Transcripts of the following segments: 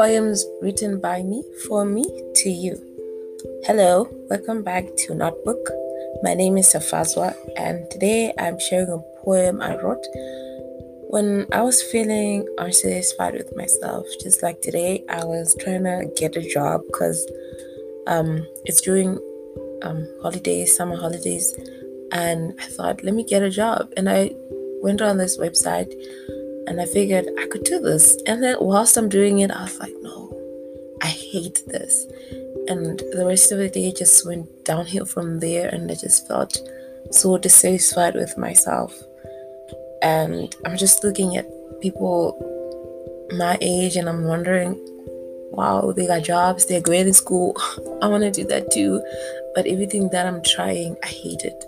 poems written by me, for me, to you. Hello, welcome back to Notebook. My name is Safazwa, and today I'm sharing a poem I wrote when I was feeling unsatisfied with myself. Just like today, I was trying to get a job because um, it's during um, holidays, summer holidays, and I thought, let me get a job. And I went on this website and I figured I could do this. And then whilst I'm doing it, I was like, no, I hate this. And the rest of the day just went downhill from there. And I just felt so dissatisfied with myself. And I'm just looking at people my age and I'm wondering, wow, they got jobs, they're great in school. I want to do that too. But everything that I'm trying, I hate it.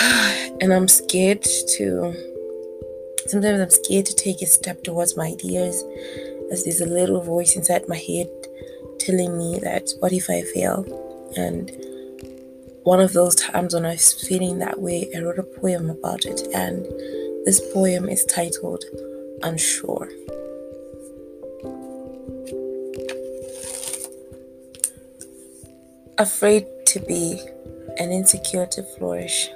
and I'm scared to Sometimes I'm scared to take a step towards my ideas as there's a little voice inside my head telling me that what if I fail? And one of those times when I was feeling that way, I wrote a poem about it, and this poem is titled Unsure. Afraid to be and insecure to flourish,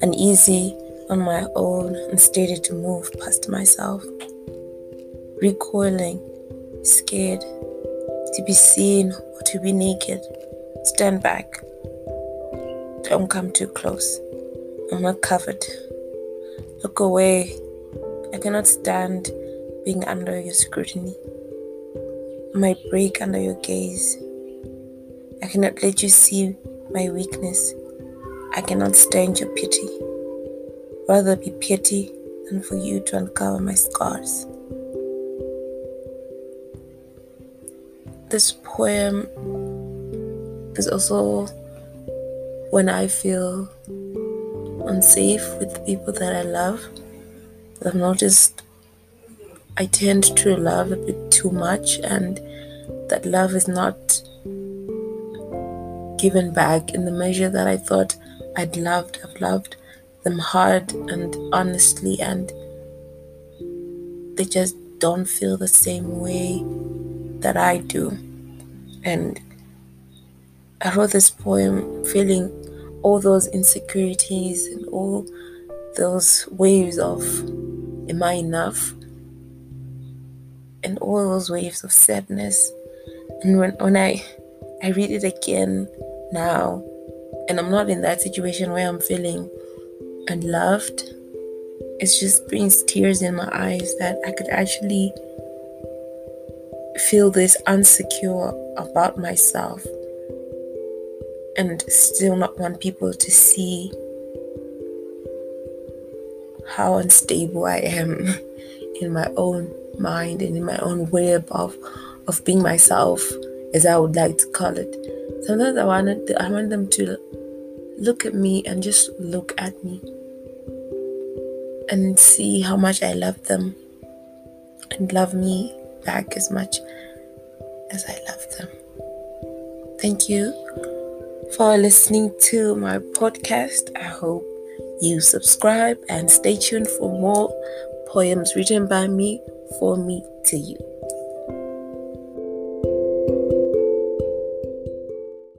uneasy on my own and started to move past myself, recoiling, scared to be seen or to be naked. Stand back. Don't come too close. I'm not covered. Look away. I cannot stand being under your scrutiny. I might break under your gaze. I cannot let you see my weakness. I cannot stand your pity rather be pity than for you to uncover my scars. This poem is also when I feel unsafe with the people that I love. I've noticed I tend to love a bit too much, and that love is not given back in the measure that I thought I'd loved, I've loved them hard and honestly, and they just don't feel the same way that I do. And I wrote this poem feeling all those insecurities and all those waves of am I enough? And all those waves of sadness. And when, when I I read it again now, and I'm not in that situation where I'm feeling and loved, it just brings tears in my eyes that I could actually feel this unsecure about myself and still not want people to see how unstable I am in my own mind and in my own web of of being myself as I would like to call it. Sometimes I wanted I want them to look at me and just look at me and see how much I love them and love me back as much as I love them. Thank you for listening to my podcast. I hope you subscribe and stay tuned for more poems written by me for me to you.